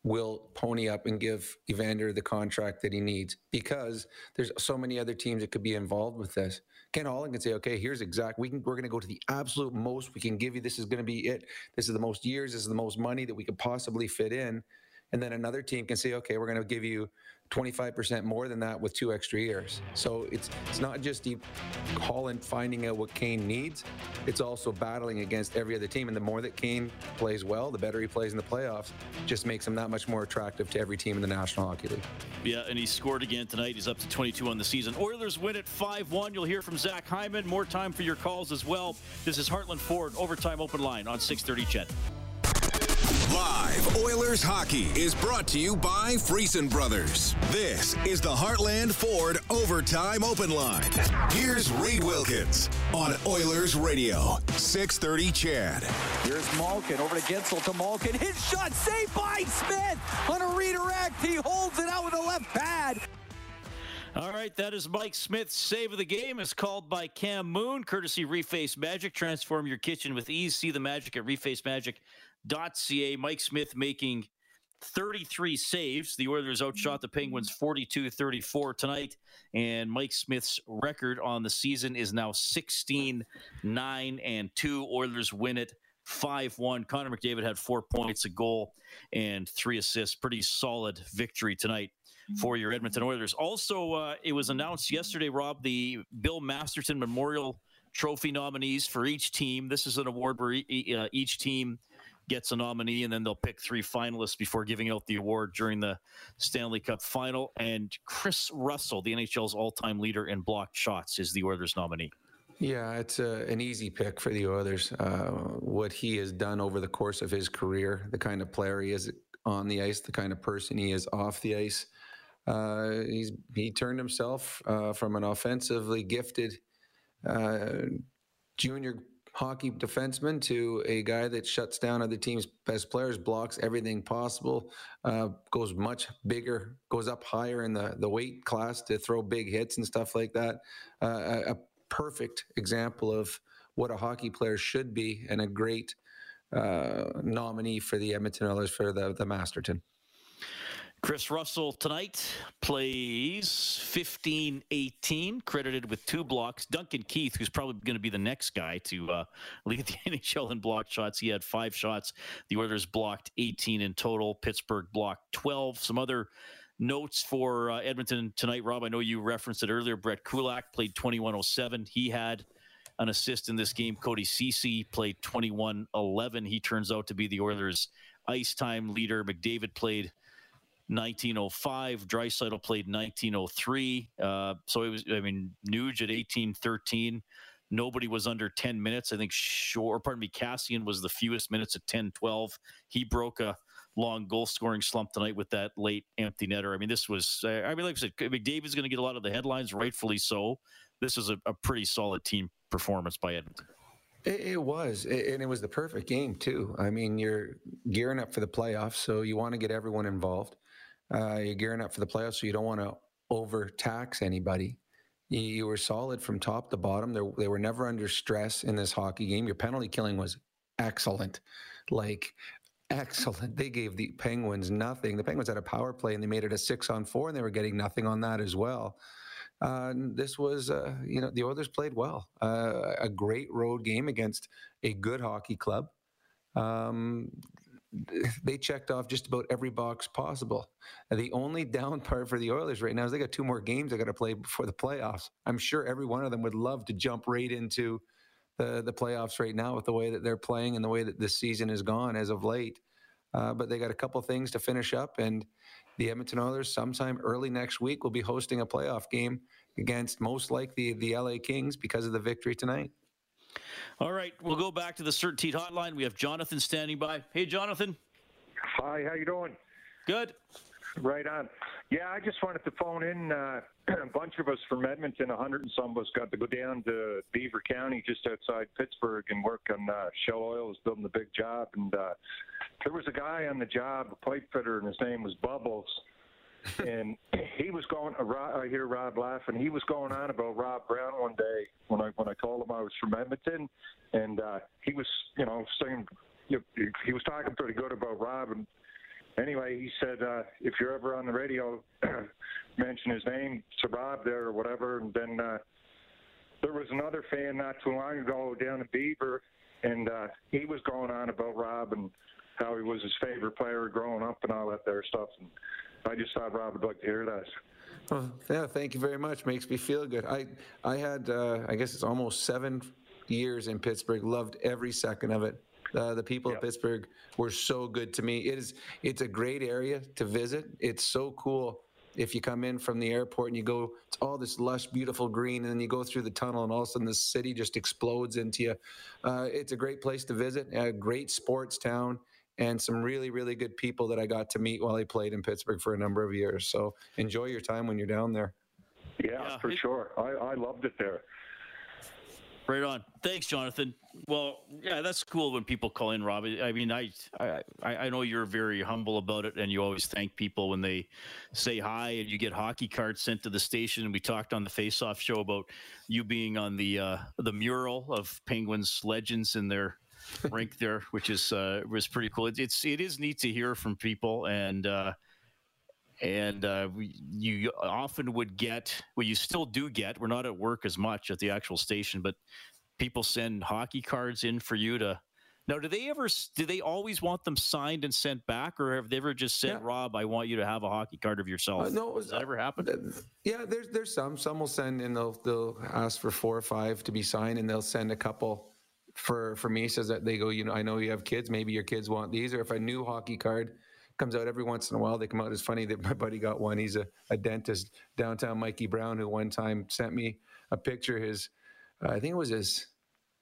will pony up and give Evander the contract that he needs? Because there's so many other teams that could be involved with this. Ken Holland can say, "Okay, here's exact. We can. We're going to go to the absolute most we can give you. This is going to be it. This is the most years. This is the most money that we could possibly fit in." And then another team can say, "Okay, we're going to give you 25% more than that with two extra years." So it's it's not just the finding out what Kane needs; it's also battling against every other team. And the more that Kane plays well, the better he plays in the playoffs. Just makes him that much more attractive to every team in the National Hockey League. yeah, and he scored again tonight. He's up to 22 on the season. Oilers win at 5-1. You'll hear from Zach Hyman. More time for your calls as well. This is Heartland Ford overtime open line on 6:30. CHED. Live Oilers hockey is brought to you by Friesen Brothers. This is the Heartland Ford Overtime Open Line. Here's Reed Wilkins on Oilers Radio, 630 CHED. Here's Malkin over to Guentzel to Malkin. His shot saved by Smith on a redirect. He holds it out with the left pad. All right, that is Mike Smith's save of the game. It's called by Cam Moon, courtesy Reface Magic. Transform your kitchen with ease. See the magic at refacemagic.ca. Mike Smith making 33 saves. The Oilers outshot the Penguins 42 34 tonight. And Mike Smith's record on the season is now 16 9 and 2. Oilers win it 5 1. Connor McDavid had four points, a goal, and three assists. Pretty solid victory tonight for your Edmonton Oilers. Also, uh, it was announced yesterday, Rob, the Bill Masterton Memorial Trophy nominees for each team. This is an award where e- uh, each team gets a nominee, and then they'll pick three finalists before giving out the award during the Stanley Cup final. And Chris Russell, the NHL's all-time leader in blocked shots, is the Oilers nominee. Yeah, it's a, an easy pick for the Oilers. Uh, what he has done over the course of his career, the kind of player he is on the ice, the kind of person he is off the ice. Uh, he's he turned himself uh, from an offensively gifted uh, junior hockey defenseman to a guy that shuts down other teams' best players, blocks everything possible, uh, goes much bigger, goes up higher in the, the weight class to throw big hits and stuff like that. Uh, a, a perfect example of what a hockey player should be and a great uh, nominee for the Edmonton Oilers for the, the Masterton. Chris Russell tonight plays 15 18, credited with two blocks. Duncan Keith, who's probably going to be the next guy to uh, [LAUGHS] lead the [LAUGHS] NHL in block shots, he had five shots. The Oilers blocked 18 in total. Pittsburgh blocked 12. Some other notes for uh, Edmonton tonight, Rob. I know you referenced it earlier. Brett Kulak played 2107. He had an assist in this game. Cody Ceci played 21 11. He turns out to be the Oilers' ice time leader. McDavid played 1905. Draisaitl played 1903. Uh, so it was, I mean, Nuge at 1813. Nobody was under 10 minutes. I think Shore, pardon me, Kassian was the fewest minutes at 10 12. He broke a long goal scoring slump tonight with that late empty netter. I mean, this was, I mean, like I said, McDavid's going to get a lot of the headlines, rightfully so. This was a, a pretty solid team performance by Edmonton. It, it was, and it was the perfect game too. I mean, you're gearing up for the playoffs, so you want to get everyone involved. Uh, you're gearing up for the playoffs, so you don't want to overtax anybody. You, you were solid from top to bottom. They're, they were never under stress in this hockey game. Your penalty killing was excellent, like excellent. They gave the Penguins nothing. The Penguins had a power play and they made it a six on four, and they were getting nothing on that as well. Uh, this was, uh, you know, the Oilers played well. Uh, a great road game against a good hockey club. Um, they checked off just about every box possible. The only down part for the Oilers right now is they got two more games they got to play before the playoffs. I'm sure every one of them would love to jump right into the the playoffs right now with the way that they're playing and the way that this season has gone as of late. Uh, but they got a couple things to finish up, and the Edmonton Oilers sometime early next week will be hosting a playoff game against most likely the LA Kings because of the victory tonight. All right, we'll go back to the CertainTeed hotline. We have Jonathan standing by. Hey, Jonathan. Hi, how you doing? Good. Right on. Yeah, I just wanted to phone in. Uh, [CLEARS THROAT] a bunch of us from Edmonton, a hundred and some of us, got to go down to Beaver County, just outside Pittsburgh, and work on uh, Shell Oil. Was building a big job, and uh, there was a guy on the job, a pipe fitter, and his name was Bubbles. And he was going. I hear Rob laughing. He was going on about Rob Brown one day when I when I told him I was from Edmonton, and uh, he was you know saying you know, he was talking pretty good about Rob. And anyway, he said uh, if you're ever on the radio, [CLEARS THROAT] mention his name to Rob there or whatever. And then uh, there was another fan not too long ago down in Beaver, and uh, he was going on about Rob and how he was his favorite player growing up and all that there stuff. And I just thought Rob would like to hear that. Well, yeah, thank you very much. Makes me feel good. I I had uh, I guess it's almost seven years in Pittsburgh. Loved every second of it. Uh, the people yep. of Pittsburgh were so good to me. It is it's a great area to visit. It's so cool if you come in from the airport and you go it's all this lush beautiful green and then you go through the tunnel and all of a sudden the city just explodes into you uh, it's a great place to visit a great sports town and some really, really good people that I got to meet while I played in Pittsburgh for a number of years. So enjoy your time when you're down there. Yeah, yeah for sure. I, I loved it there. Right on. Thanks, Jonathan. Well, yeah, that's cool when people call in, Rob. I mean, I, I I know you're very humble about it, and you always thank people when they say hi, and you get hockey cards sent to the station. And we talked on the Face Off show about you being on the uh, the mural of Penguins legends in their rink there, which is uh, was pretty cool. It, it's it is neat to hear from people, and uh, and uh, we, you often would get well, you still do get. We're not at work as much at the actual station, but people send hockey cards in for you to. Now, do they ever? Do they always want them signed and sent back, or have they ever just said, yeah. "Rob, I want you to have a hockey card of yourself"? Uh, no, Does that ever happened? Uh, yeah, there's there's some. Some will send and they'll they'll ask for four or five to be signed, and they'll send a couple for for me says that they go, you know, I know you have kids, maybe your kids want these, or if a new hockey card comes out every once in a while, they come out. It's funny that my buddy got one. He's a, a dentist downtown, Mikey Brown, who one time sent me a picture. His, uh, I think it was his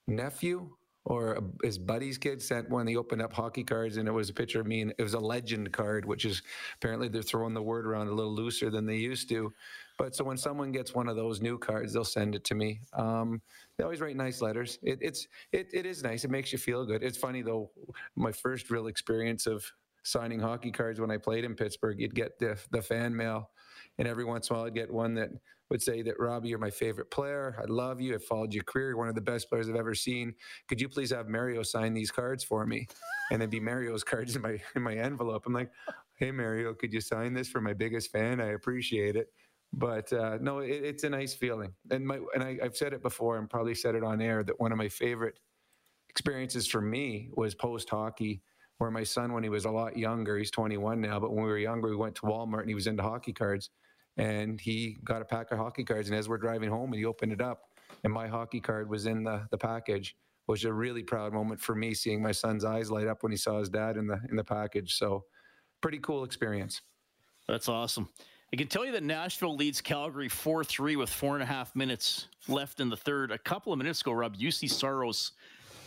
nephew or his buddy's kid sent one. He opened up hockey cards, and it was a picture of me, and it was a legend card, which is apparently they're throwing the word around a little looser than they used to. But so when someone gets one of those new cards, they'll send it to me. Um, they always write nice letters. It, it's it, it is nice. It makes you feel good. It's funny though. My first real experience of signing hockey cards when I played in Pittsburgh, you'd get the the fan mail, and every once in a while I'd get one that would say that Robbie, you're my favorite player. I love you. I followed your career. You're one of the best players I've ever seen. Could you please have Mario sign these cards for me? And then be Mario's cards in my in my envelope. I'm like, hey Mario, could you sign this for my biggest fan? I appreciate it. But uh, no, it, it's a nice feeling. And my and I, I've said it before and probably said it on air that one of my favorite experiences for me was post hockey, where my son, when he was a lot younger, he's 21 now, but when we were younger, we went to Walmart and he was into hockey cards, and he got a pack of hockey cards. And as we're driving home, and he opened it up, and my hockey card was in the the package was a really proud moment for me seeing my son's eyes light up when he saw his dad in the in the package. So pretty cool experience. That's awesome. I can tell you that Nashville leads Calgary 4 3 with four and a half minutes left in the third. A couple of minutes ago, Rob, Juuse Saros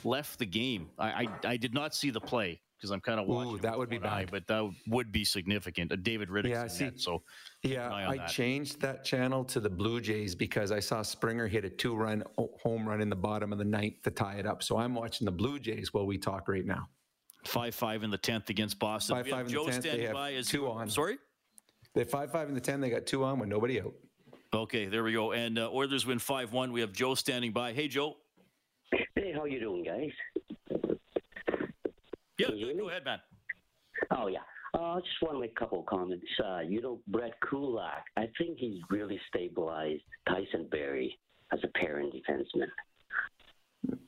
left the game. I, I, I did not see the play because I'm kind of watching. Ooh, that would be bad. Eye, but that would be significant. Uh, David Rittich. Yeah, see, so yeah, I that. changed that channel to the Blue Jays because I saw Springer hit a two-run home run in the bottom of the ninth to tie it up. So I'm watching the Blue Jays while we talk right now. Five five in the tenth against Boston. Five we five in Joe the tenth. standing by. Is, two on. Sorry. They have five five in the ten. They got two on with nobody out. Okay, there we go. And uh, Oilers win five one. We have Joe standing by. Hey, Joe. Hey, how you doing, guys? Yeah, go ahead, man. Oh yeah. Uh, just want to make a couple of comments. Uh, you know, Brett Kulak, I think he's really stabilized Tyson Barrie as a pairing defenseman.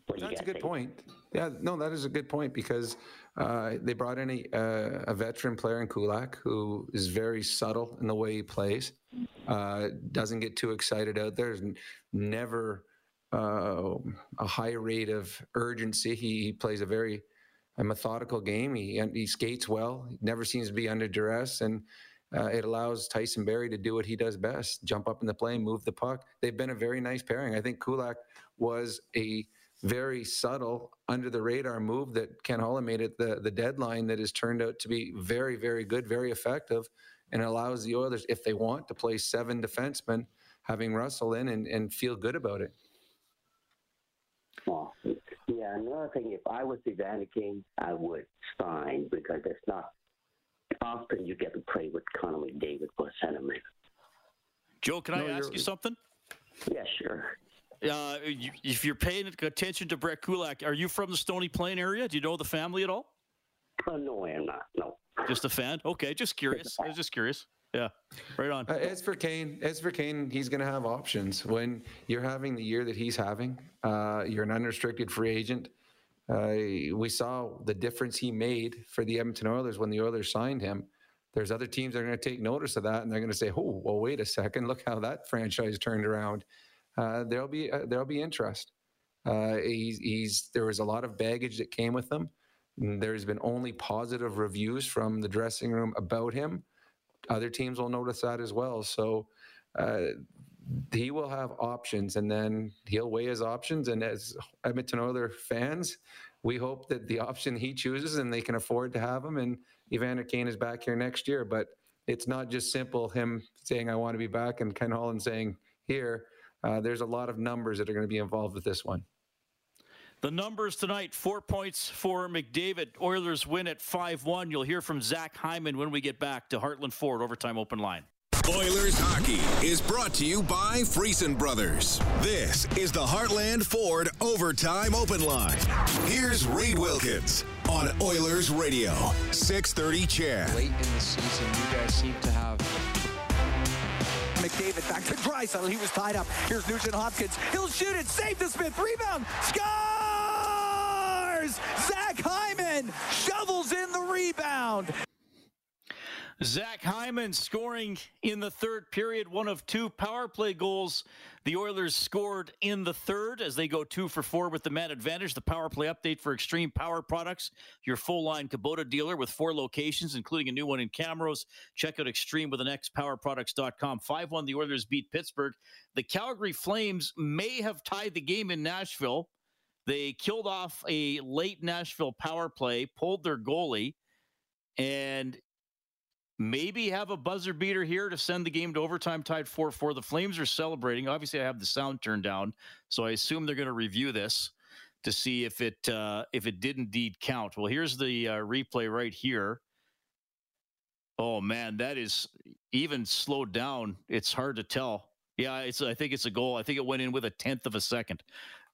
What That's a good think? point. Yeah, no, that is a good point because uh, they brought in a, uh, a veteran player in Kulak who is very subtle in the way he plays. Uh, doesn't get too excited out there. There's never uh, a high rate of urgency. He, he plays a very a methodical game. He he skates well. Never seems to be under duress, and uh, it allows Tyson Barrie to do what he does best: jump up in the play, move the puck. They've been a very nice pairing. I think Kulak was a very subtle, under the radar move that Ken Holland made at the the deadline that has turned out to be very, very good, very effective, and allows the Oilers, if they want, to play seven defensemen, having Russell in and, and feel good about it. Well, yeah, another thing, if I was Evander Kane, I would sign because it's not often you get to play with Connor McDavid for centerman. Joe, can no, I ask you something? Yeah, sure. Uh, you, if you're paying attention to Brett Kulak, are you from the Stony Plain area? Do you know the family at all? Uh, no, I am not. No. Just a fan? Okay, just curious. I was just curious. Yeah, right on. Uh, as for Kane, as for Kane, he's going to have options when you're having the year that he's having. Uh, you're an unrestricted free agent. Uh, we saw the difference he made for the Edmonton Oilers when the Oilers signed him. There's other teams that are going to take notice of that, and they're going to say, "Oh, well, wait a second, look how that franchise turned around." Uh, there'll be uh, there'll be interest. Uh, he's, he's there was a lot of baggage that came with him. There's been only positive reviews from the dressing room about him other teams will notice that as well. So uh, he will have options, and then he'll weigh his options. And as Edmonton Oilers fans, we hope that the option he chooses and they can afford to have him. And Evander Kane is back here next year, but it's not just simple him saying I want to be back and Ken Holland saying here. Uh, there's a lot of numbers that are going to be involved with this one. The numbers tonight four points for McDavid. Oilers win at 5 1. You'll hear from Zach Hyman when we get back to Heartland Ford Overtime Open Line. Oilers hockey is brought to you by Friesen Brothers. This is the Heartland Ford Overtime Open Line. Here's Reed Wilkins on Oilers Radio, 630 CHED. Late in the season, you guys seem to have McDavid back to Draisaitl. He was tied up. Here's Nugent Hopkins. He'll shoot it. Save the Smith. Rebound. Score! Zach Hyman shovels in the rebound. Zach Hyman scoring in the third period, one of two power play goals the Oilers scored in the third as they go two for four with the man advantage. The power play update for Extreme Power Products, your full line Kubota dealer with four locations, including a new one in Camrose. Check out Extreme with an X powerproducts.com. 5 1, the Oilers beat Pittsburgh. The Calgary Flames may have tied the game in Nashville. They killed off a late Nashville power play, pulled their goalie, and maybe have a buzzer beater here to send the game to overtime tied 4-4 the flames are celebrating. Obviously i have the sound turned down so i assume they're going to review this to see if it uh, if it did indeed count. Well here's the uh, replay right here. Oh man that is even slowed down. It's hard to tell. Yeah it's i think it's a goal. I think it went in with a tenth of a second.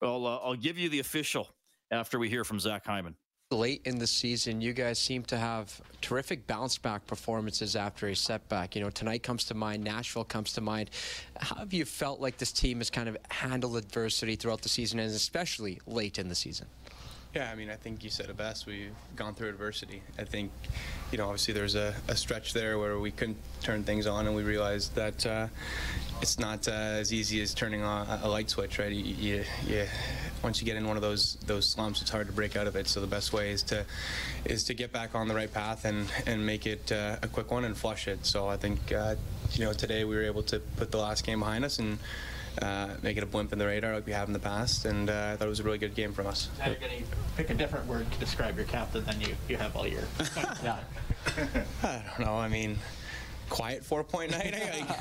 Well, uh, I'll give you the official after we hear from Zach Hyman. Late in the season, you guys seem to have terrific bounce back performances after a setback. You know, tonight comes to mind, Nashville comes to mind. How have you felt like this team has kind of handled adversity throughout the season and especially late in the season? Yeah, I mean, I think you said it best. We've gone through adversity. I think, you know, obviously there's a, a stretch there where we couldn't turn things on, and we realized that uh, it's not uh, as easy as turning on a light switch, right? You, you, you, once you get in one of those those slumps, it's hard to break out of it. So the best way is to is to get back on the right path and and make it uh, a quick one and flush it. So I think, uh, you know, today we were able to put the last game behind us and uh, make it a blimp in the radar like we have in the past. And uh, I thought it was a really good game from us. Now you're going to pick a different word to describe your captain than you, you have all year. [LAUGHS] yeah. I don't know. I mean, quiet four point night,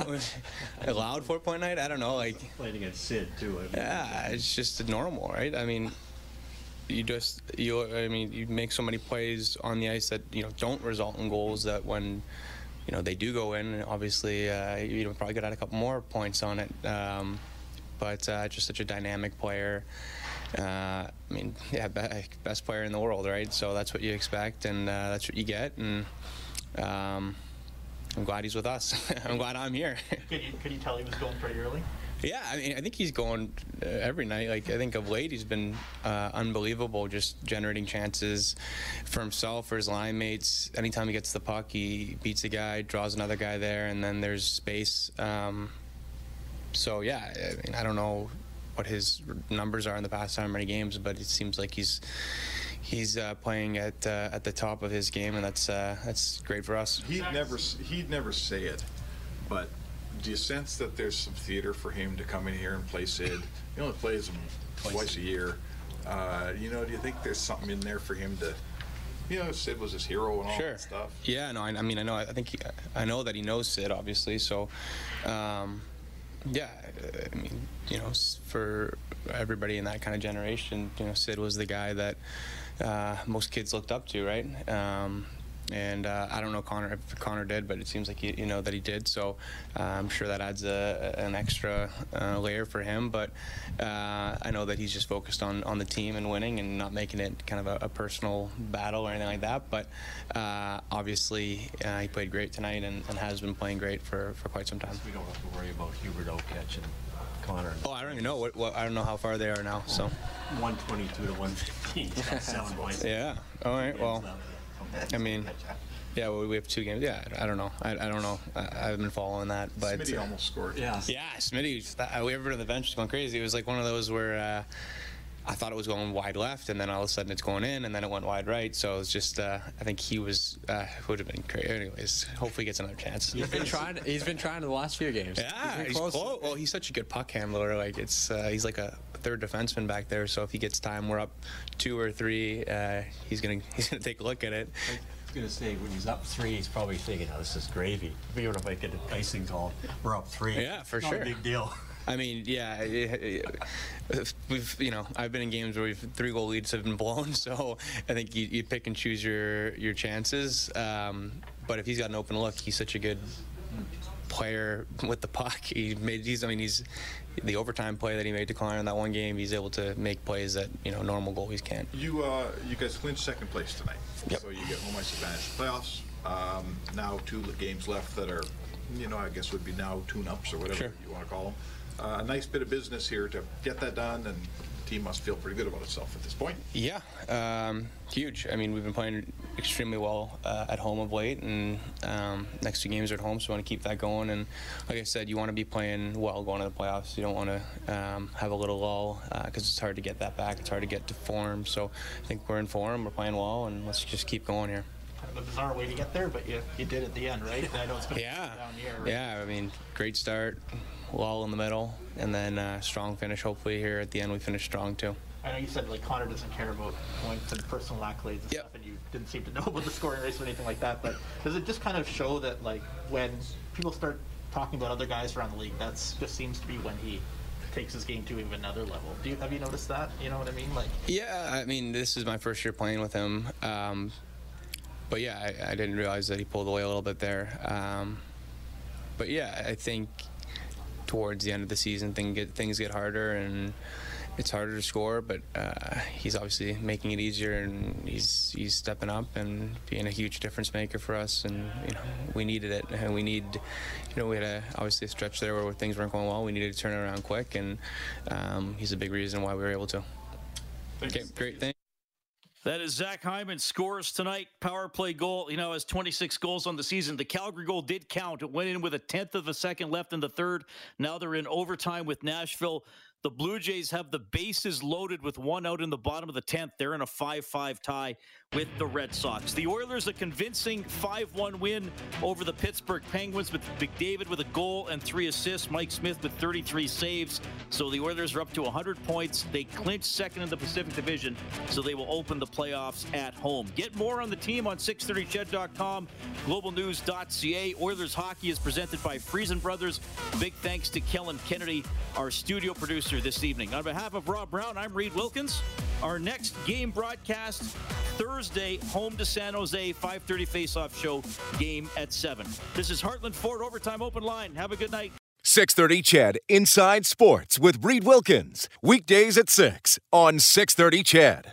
like, [LAUGHS] a loud four point night. I don't know. Like playing against Sid too. I mean, yeah, it's just normal, right? I mean, you just you. I mean, you make so many plays on the ice that you know don't result in goals. That when you know they do go in, and obviously uh, you know, probably get out a couple more points on it. Um, but uh, just such a dynamic player. Uh, I mean, yeah, best player in the world, right? So that's what you expect, and uh, that's what you get. And um, I'm glad he's with us. [LAUGHS] I'm glad I'm here. could, you, could you tell he was going pretty early? Yeah, I mean, I think he's going uh, every night. Like, I think of late, he's been uh, unbelievable, just generating chances for himself, for his line mates. Anytime he gets the puck, he beats a guy, draws another guy there, and then there's space. Um, so, yeah, I mean, I don't know what his numbers are in the past how many games, but it seems like he's he's uh, playing at uh, at the top of his game, and that's uh, that's great for us. He'd never he'd never say it, but do you sense that there's some theater for him to come in here and play Sid? He only plays him twice, twice a year. Uh, you know, do you think there's something in there for him to? You know, Sid was his hero and all sure. that stuff. Yeah, no, I, I mean, I know. I think he, I know that he knows Sid, obviously. So, um, yeah, I mean, you know, for everybody in that kind of generation, you know, Sid was the guy that uh, most kids looked up to, right? Um, and uh, I don't know Connor if Connor did, but it seems like you, you know that he did. So uh, I'm sure that adds a, an extra uh, layer for him. But uh, I know that he's just focused on on the team and winning, and not making it kind of a, a personal battle or anything like that. But uh, obviously uh, he played great tonight and, and, has been playing great for, for quite some time. We don't have to worry about Huberdeau catching Connor. Oh, I don't even know what, what, I don't know how far they are now. So 122 to 115. seven points. [LAUGHS] Yeah. All right. Well. I mean, yeah, well, we have two games. Yeah, I don't know. I, I don't know. I, I haven't been following that, but Smitty uh, almost scored. Yeah, yeah, Smitty. We ever on the bench was going crazy. It was like one of those where. Uh, I thought it was going wide left, and then all of a sudden it's going in, and then it went wide right. So it was just, uh, I think he was uh, would have been great. Anyways, hopefully he gets another chance. He's been [LAUGHS] trying. He's been trying the last few games. Yeah, he's, he's close. close. Well, he's such a good puck handler. Like it's, uh, he's like a third defenseman back there. So if he gets time, we're up two or three. Uh, he's gonna [LAUGHS] he's gonna take a look at it I was to say, when he's up three, he's probably thinking, oh, this is gravy. Even if I get an icing call, we're up three. Yeah, for Not sure. a big deal. I mean, [LAUGHS] yeah, we've you know I've been in games where we've three goal leads have been [LAUGHS] blown, so I think you, you pick and choose your your chances. Um, but if he's got an open look, he's such a good player with the puck. He made he's I mean he's the overtime play that he made to Connor in that one game. He's able to make plays that you know normal goalies can't. You uh, you guys clinched second place tonight, yep. so you get home ice advantage playoffs. Um, now two games left that are, you know, I guess would be now tune-ups or whatever sure. you want to call them. Uh, a nice bit of business here to get that done and team must feel pretty good about itself at this point. Yeah, um, huge. I mean, we've been playing extremely well uh, at home of late, and um, next two games are at home, so we want to keep that going. And like I said, you want to be playing well going to the playoffs. You don't want to um, have a little lull because uh, it's hard to get that back. It's hard to get to form. So I think we're in form. We're playing well, and let's just keep going here kind of a bizarre way to get there, but you, you did at the end, right? I know it's been yeah. down here. Right? Yeah, I mean, great start, lull in the middle, and then uh, strong finish. Hopefully, here at the end, we finish strong too. I know you said like Connor doesn't care about points and personal accolades and yep. stuff, and you didn't seem to [LAUGHS] know about the scoring race or anything like that. But does it just kind of show that like when people start talking about other guys around the league, that just seems to be when he takes his game to even another level. Do you have you noticed that? You know what I mean? Like yeah, I mean this is my first year playing with him. Um, but yeah, I, I, didn't realize that he pulled away a little bit there. Um, but yeah, I think towards the end of the season, thing get, things get harder and it's harder to score. But uh, he's obviously making it easier, and he's he's stepping up and being a huge difference maker for us. And you know, we needed it, and we need, you know, we had a, obviously a stretch there where things weren't going well. We needed to turn it around quick, and um, he's a big reason why we were able to. Thanks. Okay, great. Thanks. That is Zach Hyman scores tonight. Power play goal. You know, has 26 goals on the season. The Calgary goal did count. It went in with a tenth of a second left in the third. Now they're in overtime with Nashville. The Blue Jays have the bases loaded with one out in the bottom of the 10th. They're in a 5 5 tie with the Red Sox. The Oilers, a convincing 5 1 win over the Pittsburgh Penguins with McDavid with a goal and three assists. Mike Smith with 33 saves. So the Oilers are up to 100 points. They clinch second in the Pacific Division, so they will open the playoffs at home. Get more on the team on 630ched.com, globalnews.ca. Oilers hockey is presented by Friesen Brothers. Big thanks to Kellen Kennedy, our studio producer this evening. On behalf of Rob Brown, I'm Reed Wilkins. Our next game broadcast Thursday, home to San Jose, 5:30 face-off show, game at 7. This is Heartland Ford Overtime Open Line. Have a good night. 630 CHED Inside Sports with Reed Wilkins. Weekdays at 6 on 630 CHED.